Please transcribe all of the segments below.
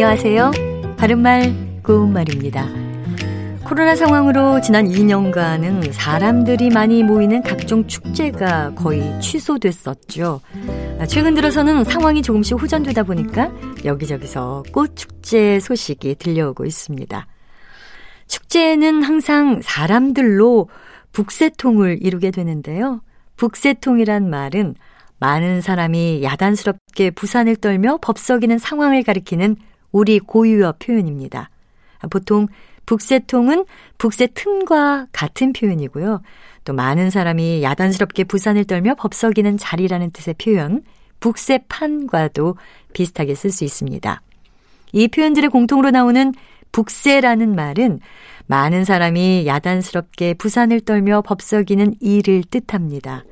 안녕하세요. 바른말 고운말입니다. 코로나 상황으로 지난 2년간은 사람들이 많이 모이는 각종 축제가 거의 취소됐었죠. 아, 최근 들어서는 상황이 조금씩 호전되다 보니까 여기저기서 꽃축제 소식이 들려오고 있습니다. 축제에는 항상 사람들로 북새통을 이루게 되는데요. 북새통이란 말은 많은 사람이 야단스럽게 부산을 떨며 법석이는 상황을 가리키는 우리 고유어 표현입니다. 보통 북새통은 북새 틈과 같은 표현이고요. 또 많은 사람이 야단스럽게 부산을 떨며 법석이는 자리라는 뜻의 표현, 북새판과도 비슷하게 쓸 수 있습니다. 이 표현들의 공통으로 나오는 북새라는 말은 많은 사람이 야단스럽게 부산을 떨며 법석이는 일을 뜻합니다.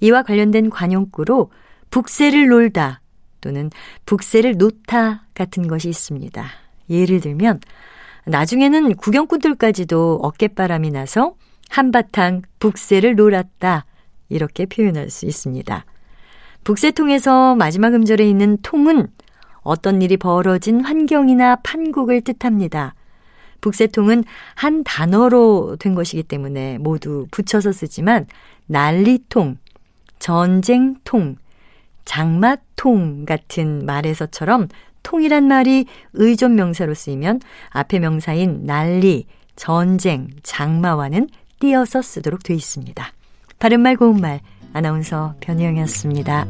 이와 관련된 관용구로 북새를 놀다 또는 북새를 놓다 같은 것이 있습니다. 예를 들면 나중에는 구경꾼들까지도 어깨바람이 나서 한바탕 북새를 놀았다 이렇게 표현할 수 있습니다. 북새통에서 마지막 음절에 있는 통은 어떤 일이 벌어진 환경이나 판국을 뜻합니다. 북새통은 한 단어로 된 것이기 때문에 모두 붙여서 쓰지만 난리통, 전쟁통, 장마통 같은 말에서처럼 통이란 말이 의존 명사로 쓰이면 앞에 명사인 난리, 전쟁, 장마와는 띄어서 쓰도록 되어 있습니다. 바른말 고운말 아나운서 변희영이었습니다.